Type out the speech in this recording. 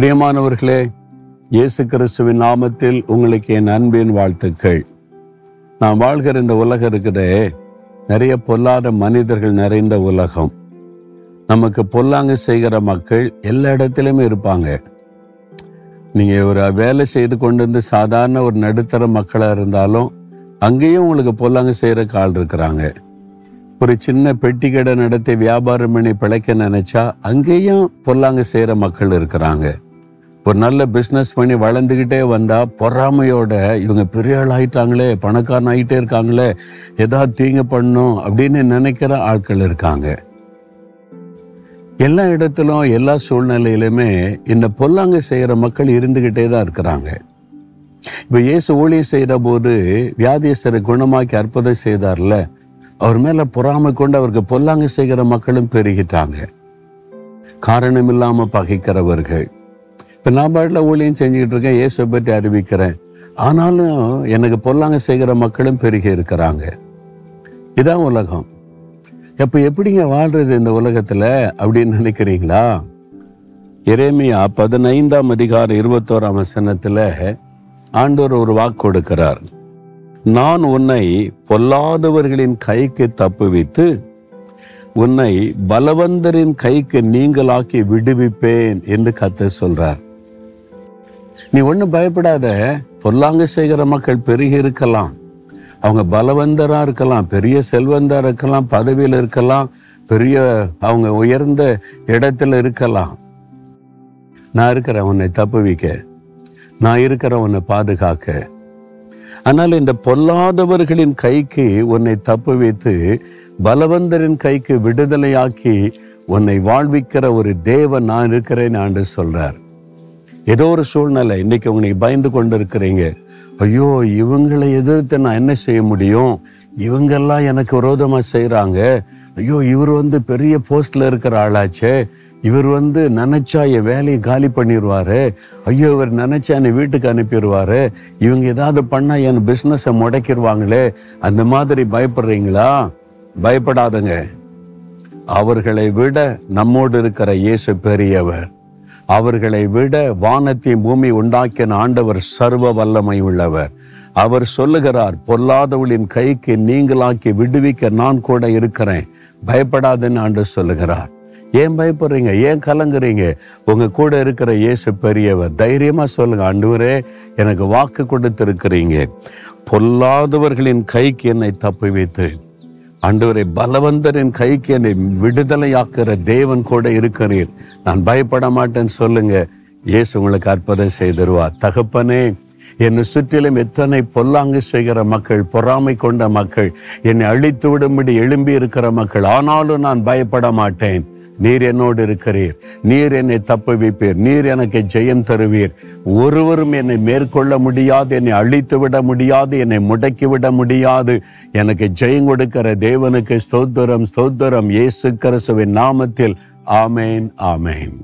பிரியமானவர்களே இயேசு கிறிஸ்துவின் நாமத்தில் உங்களுக்கு என் அன்பின் வாழ்த்துக்கள். நான் வாழ்கிற இந்த உலகம் இருக்குதே நிறைய பொல்லாத மனிதர்கள் நிறைந்த உலகம். நமக்கு பொல்லாங்கு செய்கிற மக்கள் எல்லா இடத்துலையுமே இருப்பாங்க. நீங்க ஒரு வேலை செய்து கொண்டு வந்து சாதாரண ஒரு நடுத்தர மக்களா இருந்தாலும் அங்கேயும் உங்களுக்கு பொல்லாங்க செய்கிற ஆள் இருக்கிறாங்க. ஒரு சின்ன பெட்டி கடை நடத்தி வியாபாரம் பண்ணி பிழைக்க நினைச்சா அங்கேயும் பொல்லாங்க செய்கிற மக்கள் இருக்கிறாங்க. ஒரு நல்ல பிஸ்னஸ் பண்ணி வளர்ந்துக்கிட்டே வந்தா பொறாமையோட இவங்க பெரிய ஆள் ஆயிட்டாங்களே பணக்காரன் ஆகிட்டே இருக்காங்களே ஏதாவது தீங்கு பண்ணும் அப்படின்னு நினைக்கிற ஆட்கள் இருக்காங்க. எல்லா இடத்திலும் எல்லா சூழ்நிலையிலுமே இந்த பொல்லாங்க செய்கிற மக்கள் இருந்துக்கிட்டே தான் இருக்கிறாங்க. இப்போ இயேசு ஊழியம் செய்கிற போது வியாதியஸ்தரை குணமாக்கி அற்புதம் செய்தார்ல அவர் மேலே பொறாமை கொண்டு அவருக்கு பொல்லாங்க செய்கிற மக்களும் பெருகிட்டாங்க. காரணம் இல்லாம பகைக்கிறவர்கள். இப்போ நான் பாட்டில் ஊழியம் செஞ்சுக்கிட்டு இருக்கேன் இயேசுவை பற்றி அறிவிக்கிறேன். ஆனாலும் எனக்கு பொல்லாங்க செய்கிற மக்களும் பெருகி இருக்கிறாங்க. இதான் உலகம். இப்போ எப்படிங்க வாழ்றது இந்த உலகத்தில் அப்படின்னு நினைக்கிறீங்களா? எரேமியா பதினைந்தாம் அதிகாரம் இருபத்தோராம் வசனத்தில் ஆண்டோர் ஒரு வாக்கு கொடுக்கிறார். நான் உன்னை பொல்லாதவர்களின் கைக்கு தப்புவித்து உன்னை பலவந்தரின் கைக்கு நீங்களாக்கி விடுவிப்பேன் என்று கத்த சொல்றார். நீ ஒன்றும் பயப்படாத. பொல்லாங்கு செய்கிற மக்கள் பெருகி இருக்கலாம். அவங்க பலவந்தரா இருக்கலாம் பெரிய செல்வந்தராக இருக்கலாம் பதவியில் இருக்கலாம் பெரிய அவங்க உயர்ந்த இடத்துல இருக்கலாம். நான் இருக்கிறேன் உன்னை தப்புவிக்க. நான் இருக்கிறேன் உன்னை பாதுகாக்க. ஆனால் இந்த பொல்லாதவர்களின் கைக்கு உன்னை தப்பு வைத்து பலவந்தரின் கைக்கு விடுதலையாக்கி உன்னை வாழ்விக்கிற ஒரு தேவன் நான் இருக்கிறேன் ஆண்டு சொல்றார். ஏதோ ஒரு சூழ்நிலை. இன்னைக்கு உங்களுக்கு பயந்து கொண்டு இருக்கிறீங்க ஐயோ இவங்களை எதிர்த்து நான் என்ன செய்ய முடியும்? இவங்கெல்லாம் எனக்கு விரோதமா செய்கிறாங்க ஐயோ இவர் வந்து பெரிய போஸ்ட்ல இருக்கிற ஆளாச்சே. இவர் வந்து நினைச்சா என் வேலையை காலி பண்ணிடுவாரு ஐயோ இவர் நினைச்சா என்னை வீட்டுக்கு அனுப்பிடுவாரு இவங்க ஏதாவது பண்ணா என் பிஸ்னஸை முடக்கிடுவாங்களே அந்த மாதிரி பயப்படுறீங்களா? பயப்படாதங்க. அவர்களை விட நம்மோடு இருக்கிற இயேசு பெரியவர். அவர்களை விட வானத்தை பூமி உண்டாக்கின ஆண்டவர் சர்வ வல்லமை உள்ளவர். அவர் சொல்லுகிறார் பொல்லாதவளின் கைக்கு நீங்களாக்கி விடுவிக்க நான் கூட இருக்கிறேன். பயப்படாதுன்னு ஆண்டு சொல்லுகிறார். ஏன் பயப்படுறீங்க? ஏன் கலங்குறீங்க? உங்க கூட இருக்கிற இயேசு பெரியவர் தைரியமா சொல்லுங்க ஆண்டவரே எனக்கு வாக்கு கொடுத்திருக்கிறீங்க. பொல்லாதவர்களின் கைக்கு என்னை தப்பி வைத்து ஆண்டவரை பலவந்தரின் கைக்கு என்னை விடுதலையாக்குற தேவன் கூட இருக்கிறீர். நான் பயப்பட மாட்டேன்னு சொல்லுங்க. இயேசு உங்களுக்கு அற்புதம் செய்திருவார். தகப்பனே என்னை சுற்றிலும் எத்தனை பொல்லாங்கு செய்கிற மக்கள் பொறாமை கொண்ட மக்கள் என்னை அழித்து விடும்படி எழும்பி இருக்கிற மக்கள் ஆனாலும் நான் பயப்பட மாட்டேன். நீர் என்னோடு இருக்கிறீர். நீர் என்னை தப்புவிப்பீர் நீர் எனக்கு ஜெயம் தருவீர். ஒருவரும் என்னை மேற்கொள்ள முடியாது என்னை அழித்து விட முடியாது என்னை முடக்கி விட முடியாது. எனக்கு ஜெயம் கொடுக்கிற தேவனுக்கு ஸ்தோத்திரம் ஸ்தோத்திரம். இயேசு கிறிஸ்துவின் நாமத்தில். ஆமேன் ஆமேன்.